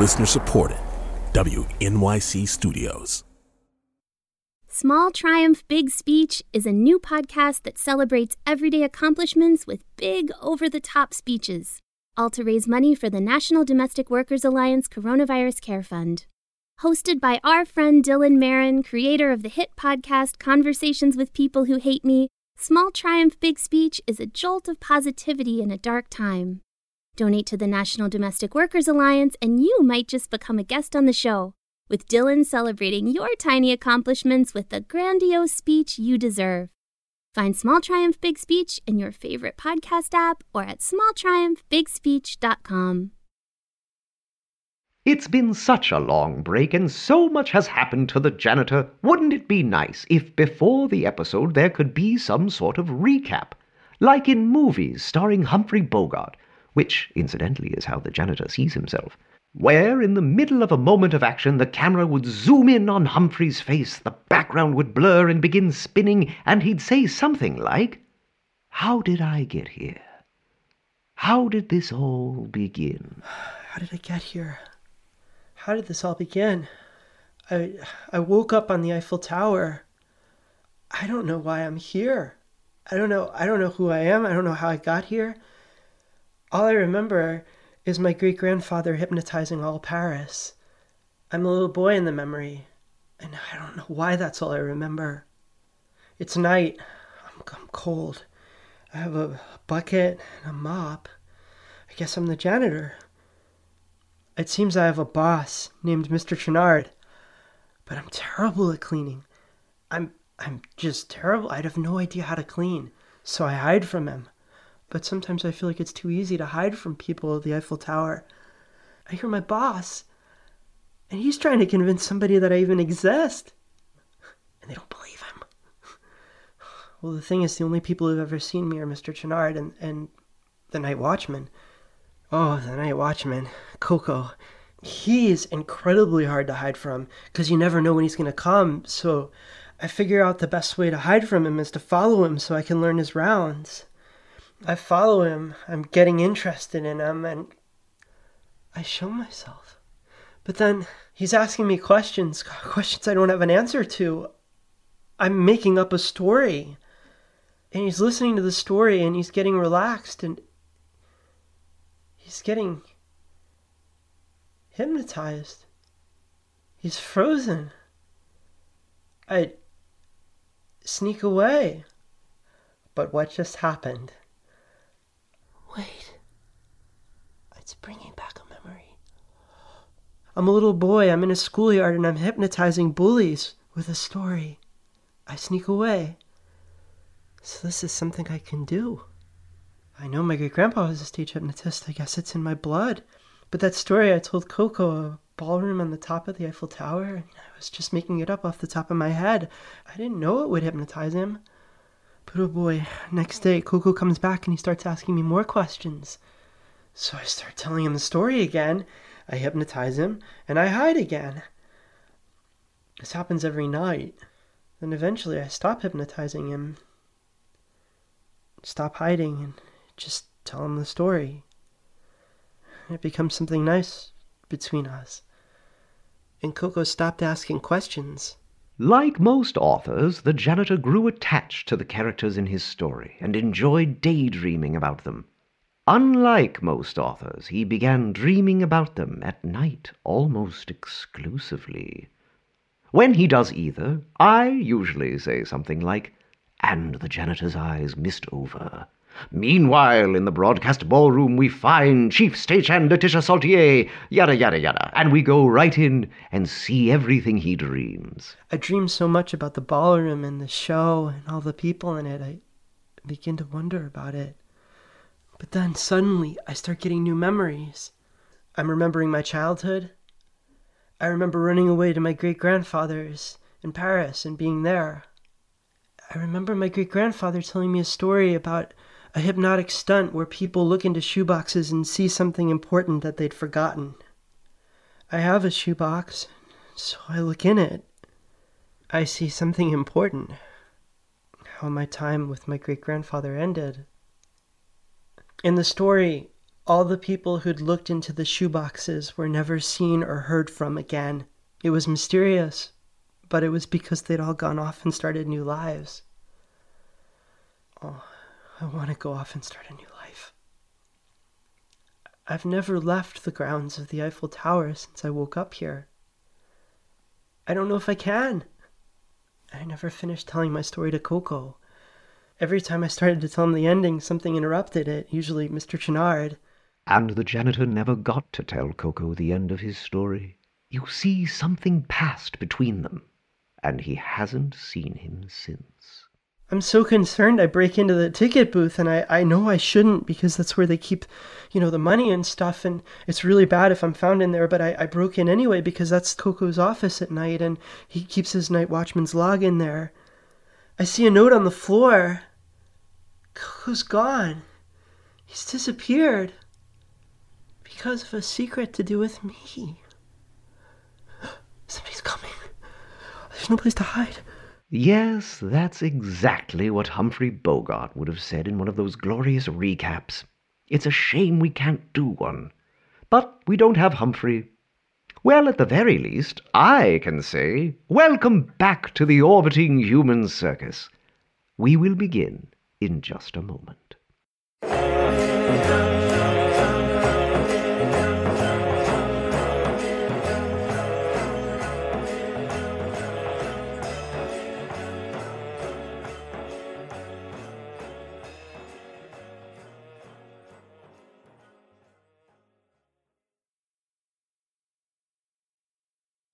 Listener supported. WNYC Studios. Small Triumph Big Speech is a new podcast that celebrates everyday accomplishments with big, over the top speeches, all to raise money for the National Domestic Workers Alliance Coronavirus Care Fund. Hosted by our friend Dylan Marron, creator of the hit podcast Conversations with People Who Hate Me, Small Triumph Big Speech is a jolt of positivity in a dark time. Donate to the National Domestic Workers Alliance, and you might just become a guest on the show, with Dylan celebrating your tiny accomplishments with the grandiose speech you deserve. Find Small Triumph Big Speech in your favorite podcast app or at smalltriumphbigspeech.com. It's been such a long break, and so much has happened to the janitor. Wouldn't it be nice if before the episode there could be some sort of recap? Like in movies starring Humphrey Bogart, which, incidentally, is how the janitor sees himself, where in the middle of a moment of action the camera would zoom in on Humphrey's face, the background would blur and begin spinning, and he'd say something like, How did I get here? How did this all begin? How did I get here? How did this all begin? I I woke up on the Eiffel Tower. I don't know why I'm here. I don't know I don't know who I am. I don't know how I got here. All I remember is my great grandfather hypnotizing all Paris. I'm a little boy in the memory, and I don't know why that's all I remember. It's night. I'm, I'm cold. I have a bucket and a mop. I guess I'm the janitor. It seems I have a boss named Mr. Chenard, but I'm terrible at cleaning. I'm I'm just terrible. I'd have no idea how to clean, so I hide from him but sometimes I feel like it's too easy to hide from people the Eiffel Tower. I hear my boss, and he's trying to convince somebody that I even exist, and they don't believe him. Well, the thing is, the only people who've ever seen me are Mr. Chenard and, and the night watchman. Oh, the night watchman, Coco. He is incredibly hard to hide from because you never know when he's going to come. So I figure out the best way to hide from him is to follow him so I can learn his rounds. I follow him. I'm getting interested in him and I show myself. But then he's asking me questions, questions I don't have an answer to. I'm making up a story. And he's listening to the story and he's getting relaxed and he's getting hypnotized. He's frozen. I sneak away. But what just happened? Wait. It's bringing back a memory. I'm a little boy. I'm in a schoolyard and I'm hypnotizing bullies with a story. I sneak away. So this is something I can do. I know my great grandpa was a stage hypnotist. I guess it's in my blood. But that story I told Coco, a ballroom on the top of the Eiffel Tower, I was just making it up off the top of my head. I didn't know it would hypnotize him. But oh boy, next day Coco comes back and he starts asking me more questions. So I start telling him the story again. I hypnotize him and I hide again. This happens every night. Then eventually I stop hypnotizing him, stop hiding, and just tell him the story. It becomes something nice between us. And Coco stopped asking questions. Like most authors, the janitor grew attached to the characters in his story and enjoyed daydreaming about them. Unlike most authors, he began dreaming about them at night almost exclusively. When he does either, I usually say something like, and the janitor's eyes mist over, Meanwhile, in the broadcast ballroom, we find Chief Stagehand Letitia Saltier, yada, yada, yada, and we go right in and see everything he dreams. I dream so much about the ballroom and the show and all the people in it, I begin to wonder about it. But then suddenly, I start getting new memories. I'm remembering my childhood. I remember running away to my great grandfather's in Paris and being there. I remember my great grandfather telling me a story about a hypnotic stunt where people look into shoeboxes and see something important that they'd forgotten. I have a shoebox, so I look in it. I see something important. How my time with my great grandfather ended. In the story, All the people who'd looked into the shoeboxes were never seen or heard from again. It was mysterious, but it was because they'd all gone off and started new lives. Oh, I want to go off and start a new life. I've never left the grounds of the Eiffel Tower since I woke up here. I don't know if I can. I never finished telling my story to Coco. Every time I started to tell him the ending, something interrupted it, usually Mr. Chenard. And the janitor never got to tell Coco the end of his story. You see, something passed between them, and he hasn't seen him since. I'm so concerned I break into the ticket booth and I, I know I shouldn't because that's where they keep, you know, the money and stuff and it's really bad if I'm found in there, but I, I broke in anyway because that's Coco's office at night and he keeps his night watchman's log in there. I see a note on the floor. Coco's gone. He's disappeared. Because of a secret to do with me. Somebody's coming. There's no place to hide. Yes, that's exactly what Humphrey Bogart would have said in one of those glorious recaps. It's a shame we can't do one. But we don't have Humphrey. Well, at the very least, I can say, Welcome back to the orbiting human circus. We will begin in just a moment.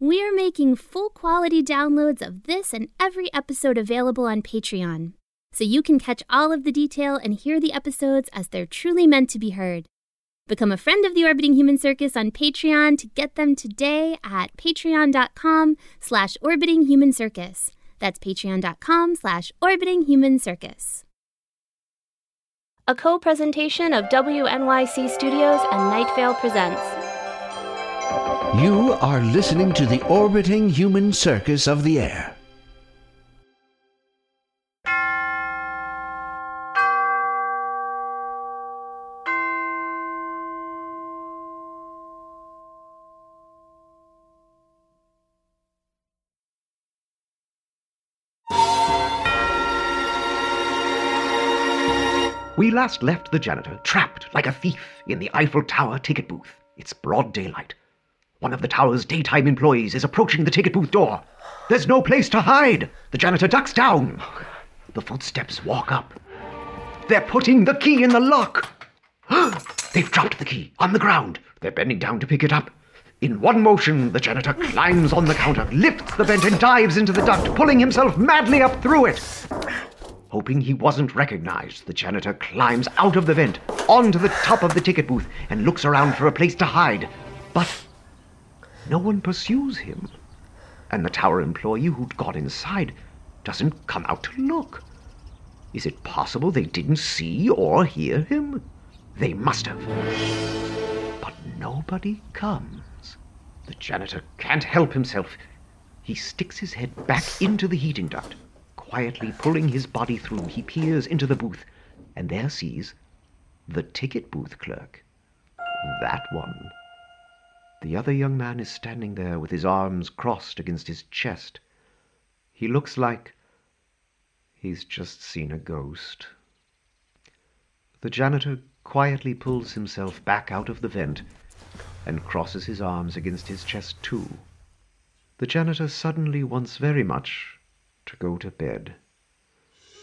We're making full quality downloads of this and every episode available on Patreon, so you can catch all of the detail and hear the episodes as they're truly meant to be heard. Become a friend of the Orbiting Human Circus on Patreon to get them today at patreon.com slash orbiting human circus. That's patreon.com slash orbiting human circus. A co-presentation of WNYC Studios and Night Vale Presents. You are listening to the orbiting human circus of the air. We last left the janitor trapped like a thief in the Eiffel Tower ticket booth. It's broad daylight. One of the tower's daytime employees is approaching the ticket booth door. There's no place to hide. The janitor ducks down. The footsteps walk up. They're putting the key in the lock. They've dropped the key on the ground. They're bending down to pick it up. In one motion, the janitor climbs on the counter, lifts the vent, and dives into the duct, pulling himself madly up through it. Hoping he wasn't recognized, the janitor climbs out of the vent, onto the top of the ticket booth, and looks around for a place to hide. But no one pursues him. And the tower employee who'd got inside doesn't come out to look. Is it possible they didn't see or hear him? They must have. But nobody comes. The janitor can't help himself. He sticks his head back into the heating duct. Quietly pulling his body through, he peers into the booth, and there sees the ticket booth clerk. That one. The other young man is standing there with his arms crossed against his chest. He looks like he's just seen a ghost. The janitor quietly pulls himself back out of the vent and crosses his arms against his chest too. The janitor suddenly wants very much to go to bed.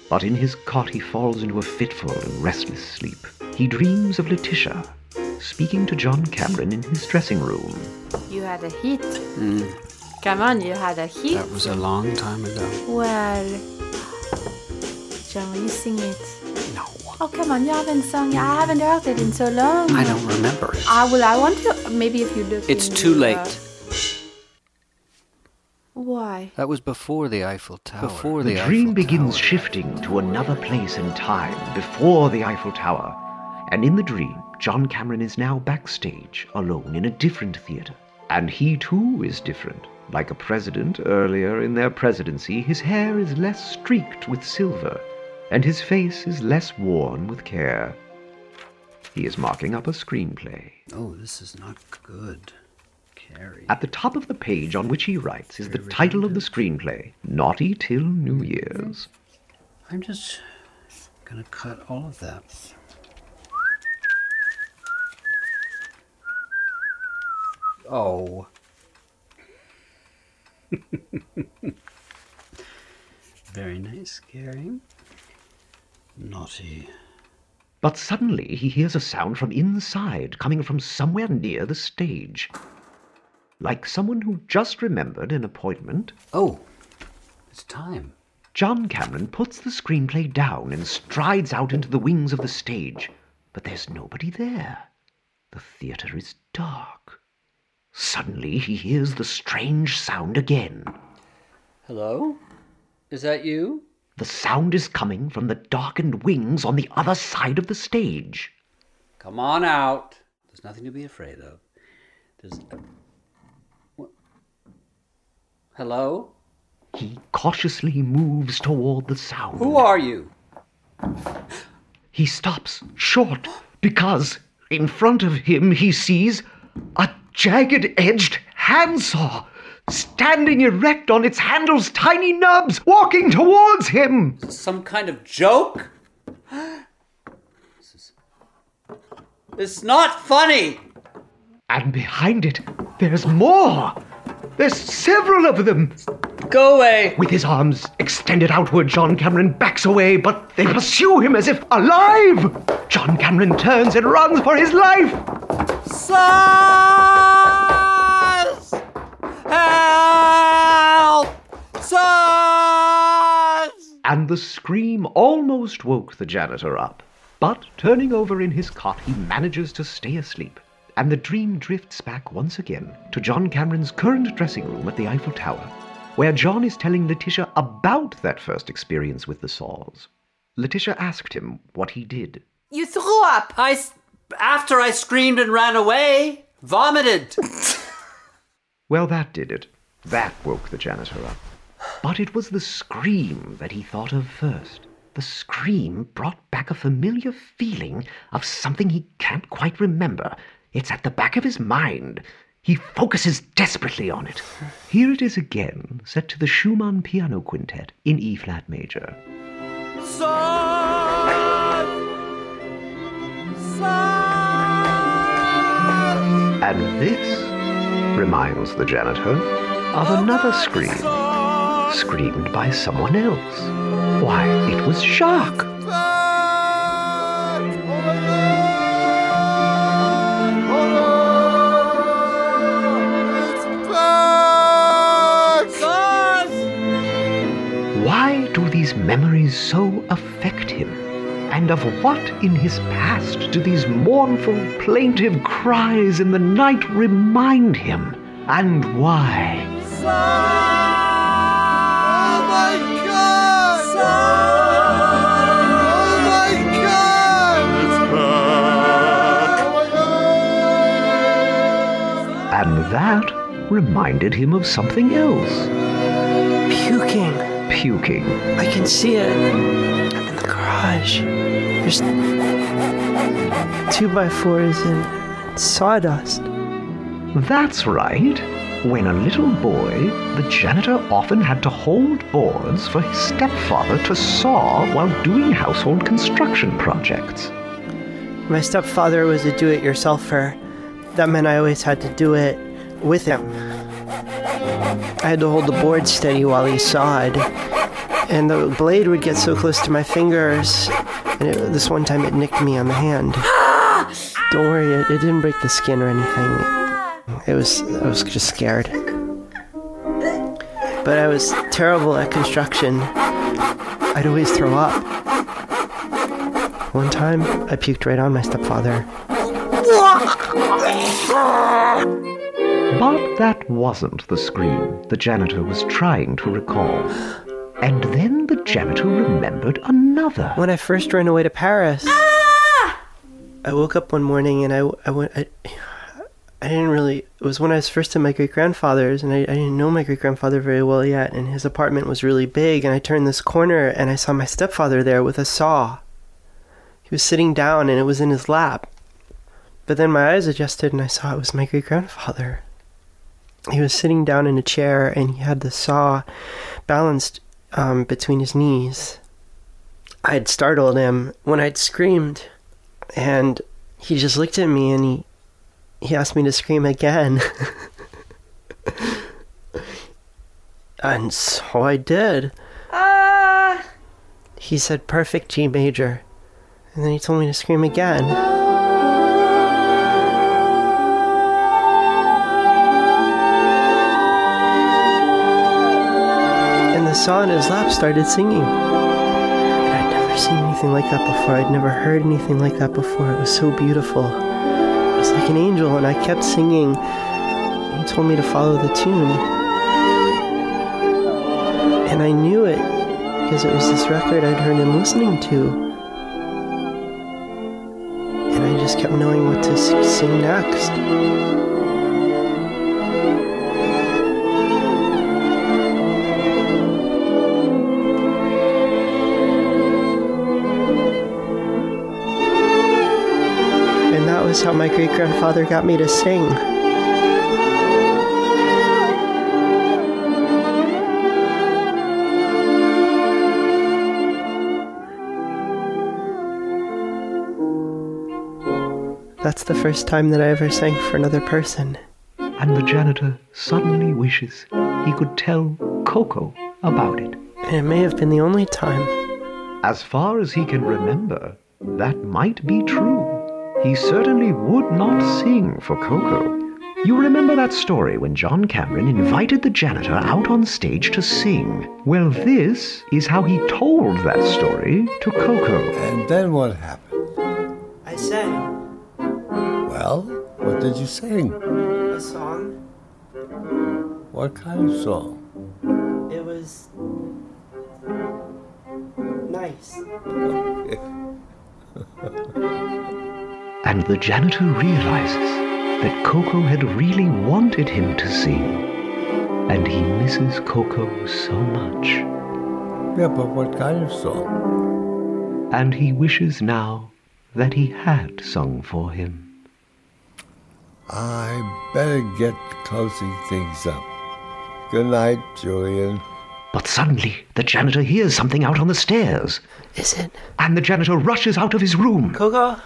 But in his cot he falls into a fitful and restless sleep. He dreams of Letitia speaking to John Cameron in his dressing room. You had a hit. Mm. Come on, you had a hit. That was a long time ago. Well, John, will you sing it? No, Oh, come on, you haven't sung. I mm. haven't heard it in so long. I don't remember it. I will. I want to. Maybe if you look. It's in too the- late. Why? That was before the Eiffel Tower. Before The the, dream Eiffel begins Tower. shifting to another place and time before the Eiffel Tower. And in the dream, John Cameron is now backstage, alone in a different theater. And he too is different. Like a president earlier in their presidency, his hair is less streaked with silver, and his face is less worn with care. He is marking up a screenplay. Oh, this is not good. Carrie. At the top of the page on which he writes is the title of the screenplay, Naughty Till New Year's. I'm just gonna cut all of that. Oh. Very nice, Gary. Naughty. But suddenly he hears a sound from inside, coming from somewhere near the stage. Like someone who just remembered an appointment, Oh, it's time. John Cameron puts the screenplay down and strides out into the wings of the stage. But there's nobody there. The theater is dark. Suddenly he hears the strange sound again. Hello? Is that you? The sound is coming from the darkened wings on the other side of the stage. Come on out. There's nothing to be afraid of. There's. What? Hello? He cautiously moves toward the sound. Who are you? He stops short because in front of him he sees a jagged edged handsaw standing erect on its handle's tiny nubs, walking towards him. Some kind of joke? This is. It's not funny! And behind it, there's more. There's several of them. Go away! With his arms extended outward, John Cameron backs away, but they pursue him as if alive. John Cameron turns and runs for his life. Sirs! Help! Sirs! And the scream almost woke the janitor up. But turning over in his cot, he manages to stay asleep. And the dream drifts back once again to John Cameron's current dressing room at the Eiffel Tower, where John is telling Letitia about that first experience with the saws. Letitia asked him what he did. You threw up. I. s- After I screamed and ran away, vomited. Well, that did it. That woke the janitor up. But it was the scream that he thought of first. The scream brought back a familiar feeling of something he can't quite remember. It's at the back of his mind. He focuses desperately on it. Here it is again, set to the Schumann Piano Quintet in E flat major. And this reminds the janitor of another scream, screamed by someone else. Why, it was Jacques. Why do these memories so? And of what in his past do these mournful, plaintive cries in the night remind him? And why? And that reminded him of something else. Puking. Puking. I can see it. I'm in the garage. There's two by fours and sawdust. That's right. When a little boy, the janitor often had to hold boards for his stepfather to saw while doing household construction projects. My stepfather was a do-it-yourselfer. That meant I always had to do it with him. I had to hold the board steady while he sawed, and the blade would get so close to my fingers. And it, this one time, it nicked me on the hand. Don't worry, it, it didn't break the skin or anything. It was I was just scared. But I was terrible at construction. I'd always throw up. One time, I puked right on my stepfather. But that wasn't the scream the janitor was trying to recall. And then the janitor remembered another. When I first ran away to Paris, ah! I woke up one morning and I, I went. I, I didn't really. It was when I was first at my great grandfather's, and I, I didn't know my great grandfather very well yet. And his apartment was really big. And I turned this corner and I saw my stepfather there with a saw. He was sitting down and it was in his lap. But then my eyes adjusted and I saw it was my great grandfather. He was sitting down in a chair and he had the saw balanced um, between his knees. I had startled him when I'd screamed, and he just looked at me and he he asked me to scream again. and so I did. Ah! He said perfect G major, and then he told me to scream again. Saw in his lap started singing. I'd never seen anything like that before. I'd never heard anything like that before. It was so beautiful. It was like an angel, and I kept singing. He told me to follow the tune. And I knew it because it was this record I'd heard him listening to. And I just kept knowing what to sing next. How my great grandfather got me to sing. That's the first time that I ever sang for another person. And the janitor suddenly wishes he could tell Coco about it. And it may have been the only time. As far as he can remember, that might be true. He certainly would not sing for Coco. You remember that story when John Cameron invited the janitor out on stage to sing? Well, this is how he told that story to Coco. And then what happened? I sang Well, what did you sing? a song. What kind of song? It was nice. And the janitor realizes that Coco had really wanted him to sing. And he misses Coco so much. Yeah, but what kind of song? And he wishes now that he had sung for him. I better get closing things up. Good night, Julian. But suddenly, the janitor hears something out on the stairs. Is it And the janitor rushes out of his room. Coco?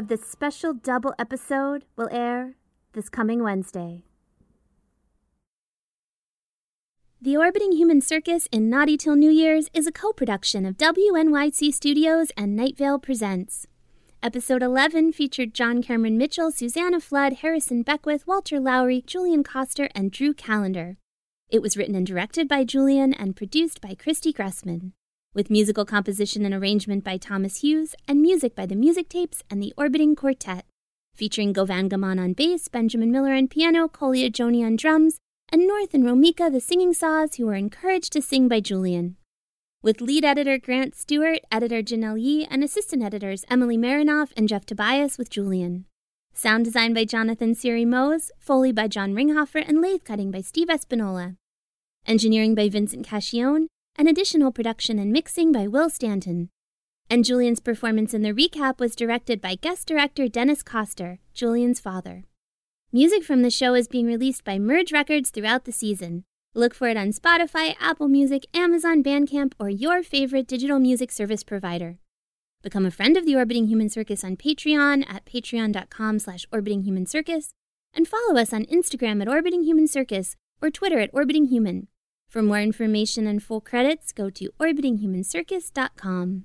Of this special double episode will air this coming Wednesday. The Orbiting Human Circus in Naughty Till New Year's is a co production of WNYC Studios and Night Vale Presents. Episode 11 featured John Cameron Mitchell, Susannah Flood, Harrison Beckwith, Walter Lowery, Julian Koster, and Drew Callander. It was written and directed by Julian and produced by Christy Gressman, with musical composition and arrangement by Thomas Hughes and music by the Music Tapes and the Orbiting Quartet, featuring Gauvain Gamon on bass, Benjamin Miller on piano, Kolja Gjoni on drums, and North and Romica, the singing saws, who were encouraged to sing by Julian. With lead editor Grant Stewart, editor Jaanelle Yee, and assistant editors Emily Marinoff and Jeff Tobias with Julian. Sound design by Jonathan Siri-Mohs, Foley by John Ringhofer, and lathe cutting by Steve Espinola. Engineering by Vincent Cacchione, and additional production and mixing by Will Stanton. And Julian's performance in the recap was directed by guest director Dennis Koster, Julian's father. Music from the show is being released by Merge Records throughout the season. Look for it on Spotify, Apple Music, Amazon Bandcamp, or your favorite digital music service provider. Become a friend of the Orbiting Human Circus on Patreon at patreon.com slash orbitinghumancircus, and follow us on Instagram at Orbiting Human Circus or Twitter at Orbiting Human. For more information and full credits, go to orbitinghumancircus.com.